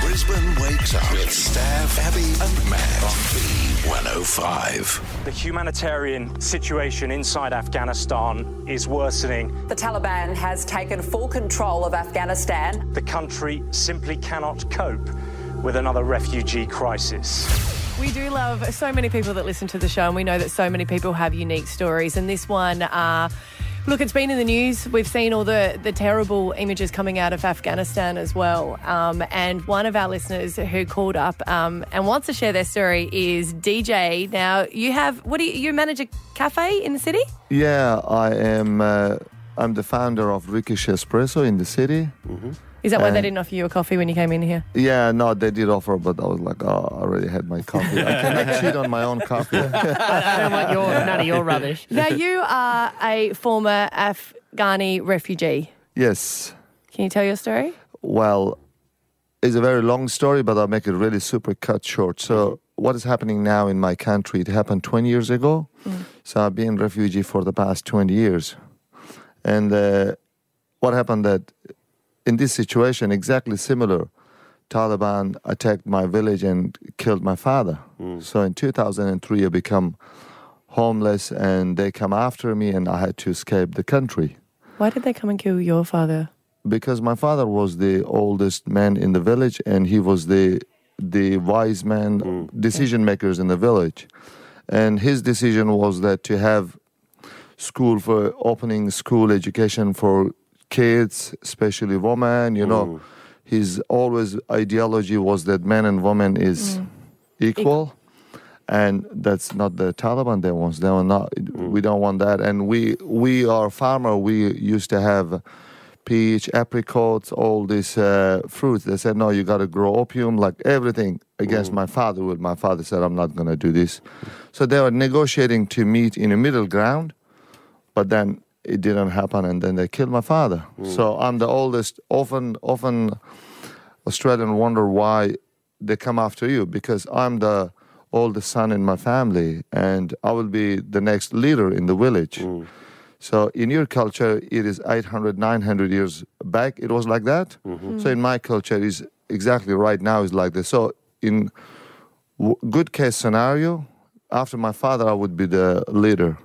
Brisbane wakes up with Stav, Abby, and Matt on B105. The humanitarian situation inside Afghanistan is worsening. The Taliban has taken full control of Afghanistan. The country simply cannot cope with another refugee crisis. We do love so many people that listen to the show, and we know that so many people have unique stories. And this one, uh, look, it's been in the news. We've seen all the, the terrible images coming out of Afghanistan as well. Um, and one of our listeners who called up um, and wants to share their story is DJ. Now, you have, what do you, you manage a cafe in the city? Yeah, I am. Uh, I'm the founder of Ricochet Espresso in the city. Is that why they didn't offer you a coffee when you came in here? Yeah, no, they did offer, but I was like, oh, I already had my coffee. I cannot cheat on my own coffee. I don't want your none of your rubbish. Now, you are a former Afghani refugee. yes. Can you tell your story? Well, it's a very long story, but I'll make it really super cut short. So, what is happening now in my country? It happened 20 years ago. So, I've been refugee for the past 20 years. And uh, what happened that in this situation, exactly similar, Taliban attacked my village and killed my father. Mm. So, in 2003, I become homeless, and they come after me, and I had to escape the country. Why did they come and kill your father? because my father was the oldest man in the village and he was the the wise man mm. decision makers in the village. And his decision was that to have school for opening school education for kids especially women you know his always ideology was that man and woman is mm. equal and that's not the Taliban they want. They want not. Mm. We don't want that. And we we are farmer. We used to have peach, apricots, all these uh, fruits. They said no, you got to grow opium, like everything against mm. my father. Will my father said I'm not going to do this. So they were negotiating to meet in a middle ground, but then it didn't happen, and then they killed my father. So I'm the oldest. Often, often Australian wonder why they come after you because I'm the oldest son in my family and I will be the next leader in the village. So in your culture, it is 800, 900 years back. It was like that. Hmm. So in my culture, is exactly right now is like this. So in w- good case scenario, after my father, I would be the leader.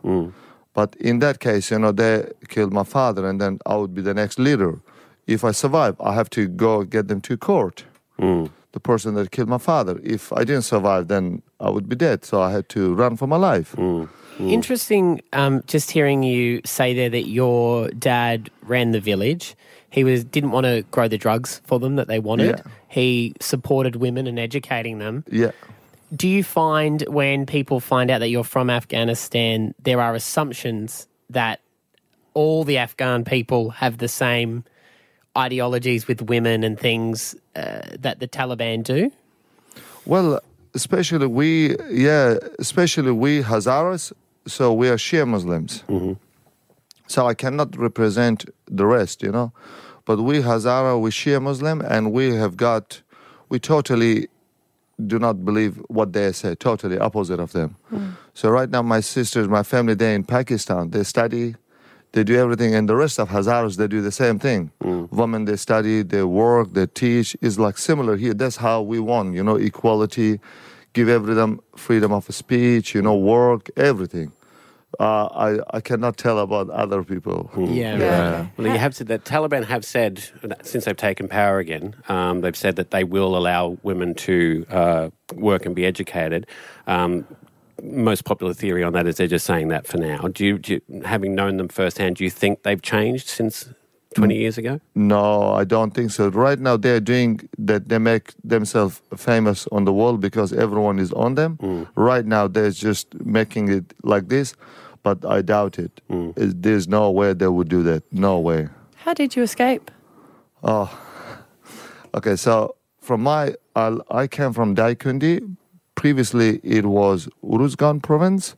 But in that case, you know, they killed my father, and then I would be the next leader. If I survive, I have to go get them to court. Hmm. The person that killed my father. If I didn't survive, then I would be dead. So I had to run for my life. Hmm. Hmm. Interesting. Um, just hearing you say there that your dad ran the village. He was didn't want to grow the drugs for them that they wanted. Yeah. He supported women and educating them. Yeah. Do you find when people find out that you're from Afghanistan, there are assumptions that all the Afghan people have the same ideologies with women and things uh, that the Taliban do? Well, especially we, yeah, especially we Hazaras, so we are Shia Muslims. So I cannot represent the rest, you know. But we Hazara, we Shia Muslim, and we have got, we totally do not believe what they say, totally opposite of them. Hmm. So right now, my sisters, my family, they're in Pakistan. They study, they do everything, and the rest of Hazaras, they do the same thing. Hmm. Women, they study, they work, they teach. It's like similar here. That's how we want, you know, equality, give everyone freedom of speech, you know, work, everything. Uh, I, I cannot tell about other people. Yeah. Yeah. Well, you have said that Taliban have said since they've taken power again, um, they've said that they will allow women to uh, work and be educated. Um, most popular theory on that is they're just saying that for now. Do you, do you, having known them firsthand, do you think they've changed since twenty years ago? No, I don't think so. Right now, they're doing that. They make themselves famous on the world because everyone is on them. Right now, they're just making it like this, but I doubt it. Is- There's no way they would do that. No way. How did you escape? Oh, okay, so from my, I, I came from Daikundi. Previously, it was Uruzgan province.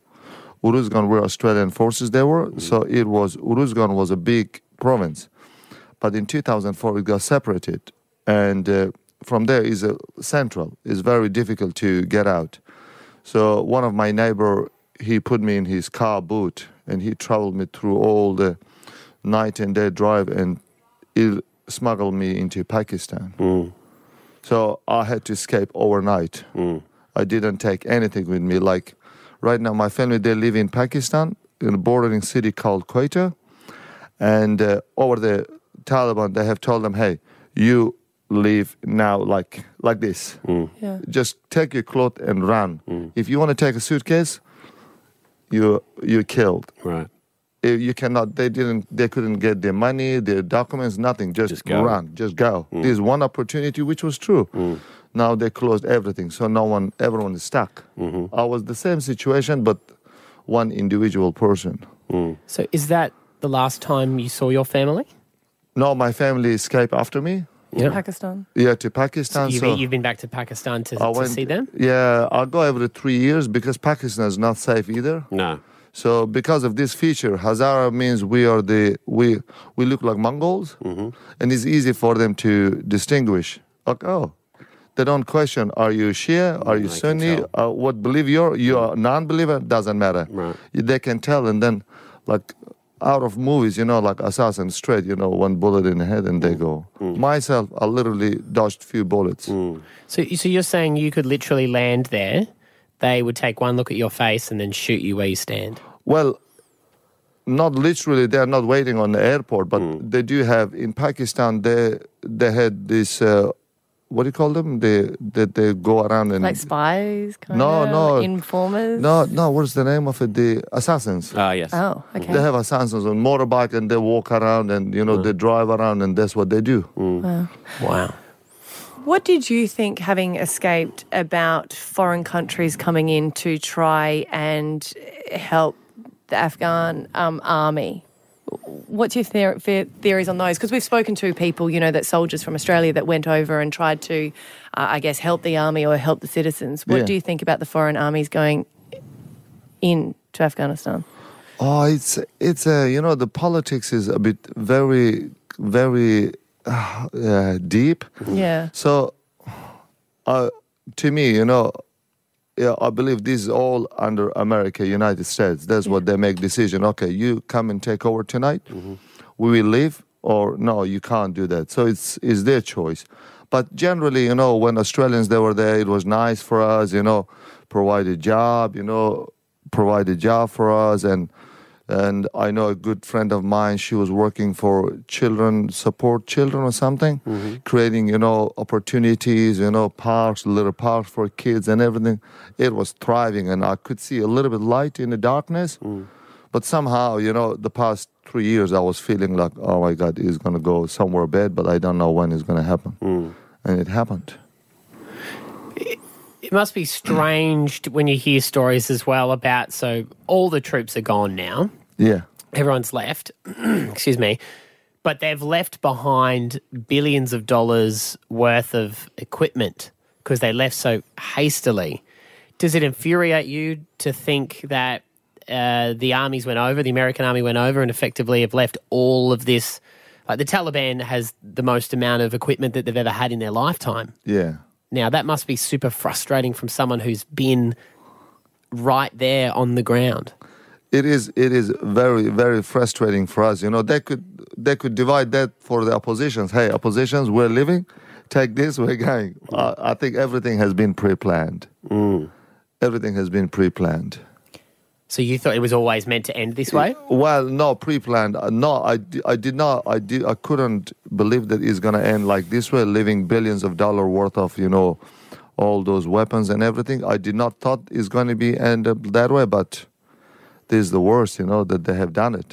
Uruzgan where Australian forces they were. So it was, Uruzgan was a big province. But in 2004, it got separated. And uh, from there is a central. It's very difficult to get out. So one of my neighbor, he put me in his car boot and he traveled me through all the night and day drive and it, smuggle me into Pakistan. Mm. So I had to escape overnight. Mm. I didn't take anything with me. Like right now, my family they live in Pakistan in a bordering city called Quetta, and uh, over the Taliban they have told them, "Hey, you leave now like like this. Mm. Yeah. Just take your clothes and run. If you want to take a suitcase, you you're killed." Right. if you cannot they didn't they couldn't get their money their documents nothing. Just, Just go. run just go. Mm. There's one opportunity which was true. Mm. Now they closed everything so no one everyone is stuck. Mm-hmm. I was the same situation but one individual person. Mm. So is that the last time you saw your family? no my family escaped after me Yeah. Pakistan. yeah to pakistan You've, so you've been back to Pakistan to, I to went- see them? yeah i go every three years because pakistan is not safe either No. So because of this feature, Hazara means we are the we we look like Mongols, and it's easy for them to distinguish. Like oh, they don't question: Are you Shia? Are you I Sunni? Uh, what believe you're? You are non-believer. Doesn't matter. Right. They can tell, and then like out of movies, you know, like Assassin's Creed, you know, one bullet in the head and they mm. go. Mm. Myself, I literally dodged few bullets. Mm. So, so you're saying you could literally land there, they would take one look at your face and then shoot you where you stand? Well, not literally. They are not waiting on the airport, but they do have in Pakistan. They they had this. Uh, what do you call them? They that they go around and Like spies, kind No, of? no. Informers? no no. What's the name of it? The assassins. Ah, yes. Oh, okay. They have assassins on motorbike and they walk around and you know they drive around and that's what they do. Wow. What did you think, having escaped, about foreign countries coming in to try and help the Afghan um, army? What's your theor- the- theories on those? Because we've spoken to people, you know, that soldiers from Australia that went over and tried to, uh, I guess, help the army or help the citizens. What Yeah. do you think about the foreign armies going in to Afghanistan? Oh, it's it's a you know the politics is a bit very very uh, uh, deep. Yeah. So, uh, to me, you know, yeah, I believe this is all under America, United States. That's what they make decision. Okay, you come and take over tonight. Mm-hmm. We will leave, or no, you can't do that. So it's it's their choice. But generally, you know, when Australians they were there, it was nice for us. You know, provide a job. You know, provide a job for us and. And I know a good friend of mine. She was working for children support children or something, mm-hmm. creating you know opportunities, you know parks, little parks for kids and everything. It was thriving, and I could see a little bit light in the darkness. Mm. But somehow, you know, the past three years, I was feeling like, oh my God, it's gonna go somewhere bad, but I don't know when it's gonna happen, mm. and it happened. It must be strange when you hear stories as well about so all the troops are gone now. Yeah, everyone's left, excuse me, but they've left behind billions of dollars worth of equipment because they left so hastily. Does it infuriate you to think that uh, the armies went over, the American army went over, and effectively have left all of this? Like the Taliban has the most amount of equipment that they've ever had in their lifetime. yeah. Now, that must be super frustrating from someone who's been right there on the ground. it is it is very very frustrating for us. You know they could they could divide that for the oppositions. Hey oppositions we're leaving take this we're going. Uh, i think everything has been pre-planned. Everything has been pre-planned So you thought it was always meant to end this way? well no pre-planned Uh, no i, I did not i did i couldn't believe that it's going to end like this way leaving billions of dollar worth of you know all those weapons and everything i did not thought it's going to be end up that way but this is the worst you know that they have done it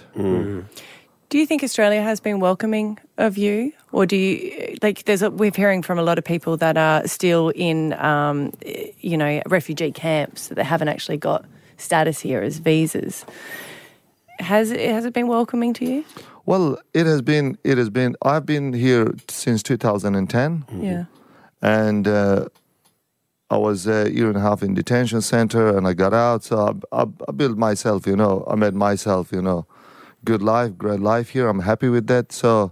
Do you think Australia has been welcoming of you, or do you like? There's a, we're hearing from a lot of people that are still in, um, you know, refugee camps that they haven't actually got status here as visas. Has it has it been welcoming to you? Well, it has been. It has been. I've been here since 2010, Yeah. and uh, I was a year and a half in detention center, and I got out. So I, I, I built myself. You know, I made myself. You know, good life, great life here. I'm happy with that. So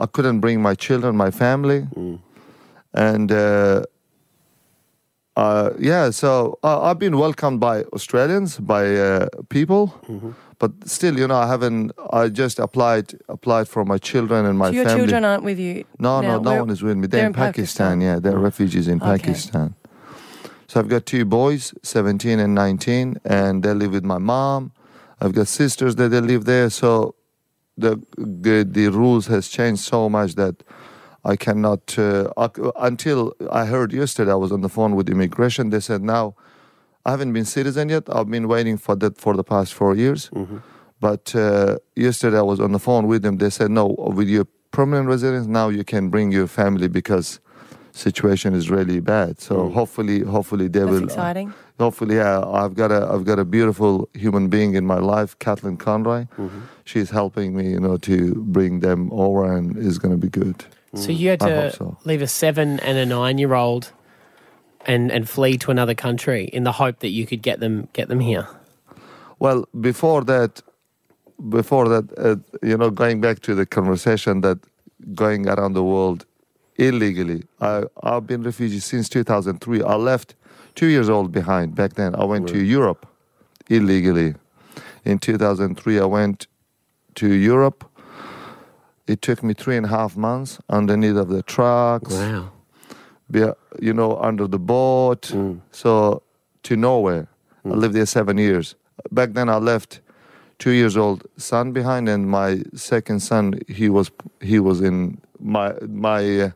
I couldn't bring my children, my family, and. Uh, uh, yeah, so uh, I've been welcomed by Australians, by uh, people, But still, you know, I haven't. I just applied applied for my children and my So your family. children aren't with you. No, now. no, no Where- one is with me. They're, they're in in Pakistan. Pakistan. Yeah, they're refugees in Okay. Pakistan. So I've got two boys, 17 and 19, and they live with my mom. I've got sisters that they live there. So the the, the rules has changed so much that I cannot. Uh, until I heard yesterday, I was on the phone with immigration. They said now I haven't been citizen yet. I've been waiting for that for the past four years. But uh, yesterday I was on the phone with them. They said, no, with your permanent residence, now you can bring your family because situation is really bad. So hopefully, hopefully they That's will. exciting. Hopefully, yeah, I've got a I've got a beautiful human being in my life, Kathleen Conroy. She's helping me, you know, to bring them over, and is going to be good. So you had to so. leave a seven and a nine year old and, and flee to another country in the hope that you could get them get them here. Well, before that, before that, uh, you know, going back to the conversation that going around the world illegally, I, I've been refugee since 2003. I left two years old behind back then. I went to Europe illegally. In 2003, I went to Europe. It took me three and a half months underneath of the trucks Wow. be, you know, under the boat. Mm. So to nowhere. I mm. lived there seven years. Back then, I left two years old son behind, and my second son he was he was in my my uh,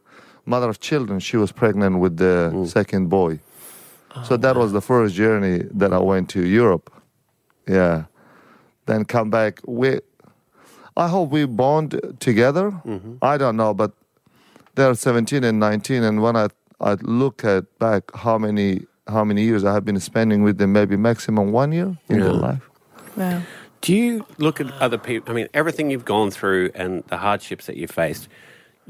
mother of children. She was pregnant with the mm. second boy. So that was the first journey that I went to Europe. Yeah, then come back. We, I hope we bond together. Mm-hmm. I don't know, but they're 17 and 19 and when i i look at back how many how many years i have been spending with them maybe maximum one year in their life Wow. Do you look at other people? I mean, everything you've gone through and the hardships that you faced.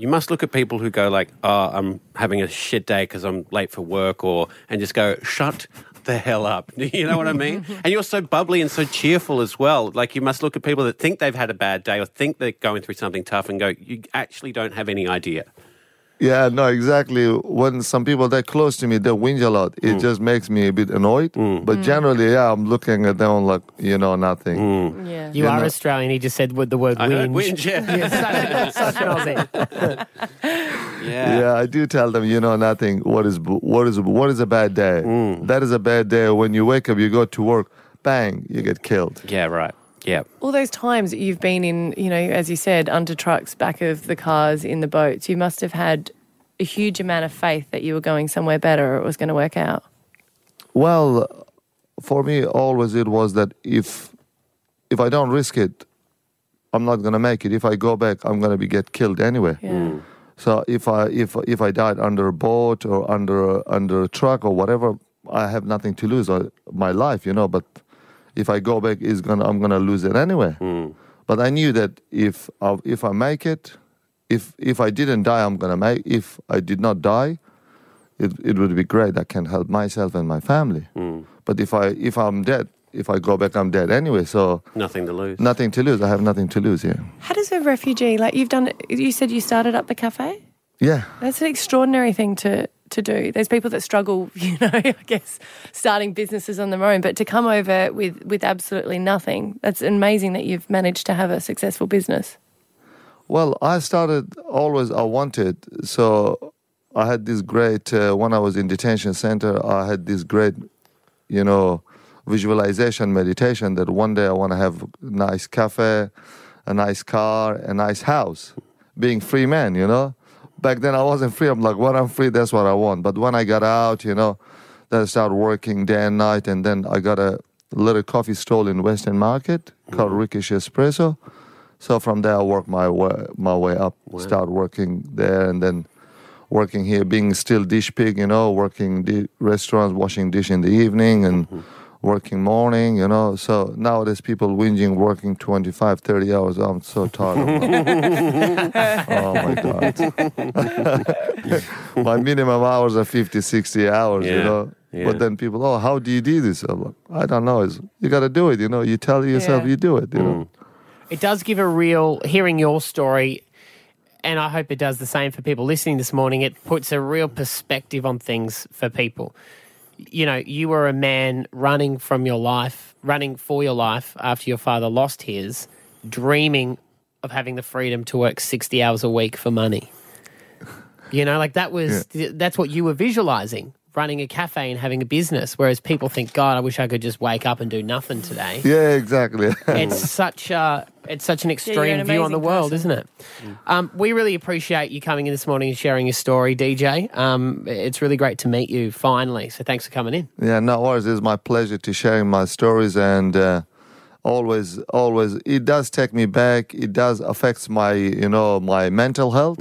You must look at people who go like, "Oh, I'm having a shit day because I'm late for work," or and just go, "Shut the hell up." You know what I mean? and you're so bubbly and so cheerful as well. Like you must look at people that think they've had a bad day or think they're going through something tough and go, "You actually don't have any idea." Yeah no exactly when some people that close to me they whinge a lot it Mm. just makes me a bit annoyed but generally yeah i'm looking at them like you know nothing Mm. Yeah. You Yeah, are no. Australian. He just said with the word I whinge. whinge, yeah. Yeah, such, such an Aussie. Yeah. yeah i do tell them you know nothing What is what is what is a bad day Mm. that is a bad day when you wake up you go to work bang you get killed Yeah. Right. Yeah. All those times that you've been in, you know, as you said, under trucks, back of the cars, in the boats, you must have had a huge amount of faith that you were going somewhere better or it was going to work out. Well, for me, always it was that if if I don't risk it, I'm not gonna make it. If I go back, I'm gonna be get killed anyway. Yeah. Mm. So if I if if I died under a boat or under under a truck or whatever, I have nothing to lose. I, my life, you know. But if I go back, is gonna I'm gonna lose it anyway. Hmm. But I knew that if I, if I make it, if if I didn't die, I'm gonna make. If I did not die, it it would be great. I can help myself and my family. Hmm. But if I if I'm dead, if I go back, I'm dead anyway. So Nothing to lose. nothing to lose. I have nothing to lose. Yeah, How does a refugee, like you've done, you said you started up the cafe? yeah. That's an extraordinary thing to, to do. There's people that struggle, you know, I guess, starting businesses on their own, but to come over with, with absolutely nothing, that's amazing that you've managed to have a successful business. Well, I started always. I wanted so. I had this great uh, when I was in detention center. I had this great, you know, visualization meditation that one day I want to have a nice cafe, a nice car, a nice house, being free man. You know, back then I wasn't free. I'm like, when I'm free, that's what I want. But when I got out, you know, then I started working day and night, and then I got a little coffee stall in Western Market called mm-hmm. Ricochet Espresso. So from there, I worked my way, my way up. Start working there, and then working here, being still dish pig, you know, working di- restaurants, washing dish in the evening, and mm-hmm. Working morning, you know. So nowadays, people whinging, working 25, 30 hours. I'm so tired. oh my god, my minimum hours are 50, 60 hours, you know. yeah. But then people, oh, how do you do this? I'm like, I don't know. It's, you got to do it, you know. You tell yourself Yeah. you do it, you know. Mm. It does give a real, hearing your story, and I hope it does the same for people listening this morning, it puts a real perspective on things for people. You know, you were a man running from your life, running for your life after your father lost his, dreaming of having the freedom to work 60 hours a week for money. You know, like that was, that's what you were visualizing running a cafe and having a business. Whereas people think, God, I wish I could just wake up and do nothing today. Yeah, exactly. it's such a it's such an you're extreme an view on the world, person. isn't it? Um, we really appreciate you coming in this morning and sharing your story, DJ. Um, it's really great to meet you finally. So thanks for coming in. Yeah, no worries. It's my pleasure to sharing my stories and uh, always, always. It does take me back. It does affects my, you know, my mental health.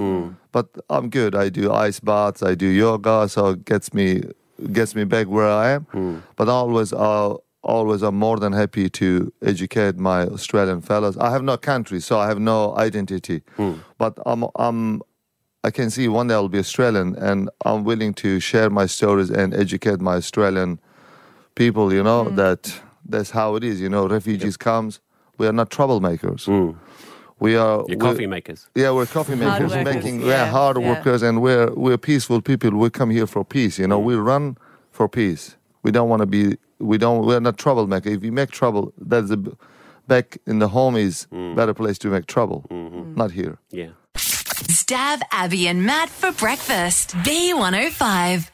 But I'm good. I do ice baths. I do yoga, so it gets me, gets me back where I am. Hmm. But always, uh, always, I'm more than happy to educate my Australian fellows. I have no country, so I have no identity. Hmm. But I'm, I'm I can see one day I'll be Australian, and I'm willing to share my stories and educate my Australian people. You know hmm. that that's how it is. You know, refugees comes. We are not troublemakers. We are Your we- coffee makers. Yeah, we're coffee makers, workers, making yeah, yeah, hard yeah. workers, and we're we're peaceful people. We come here for peace. You know, mm. we run for peace. We don't want to be. We don't. We're not troublemaker. If you make trouble, that's a b- back in the home is mm. better place to make trouble. Mm-hmm. Not here. Yeah. Stav Abby and Matt for breakfast. B105.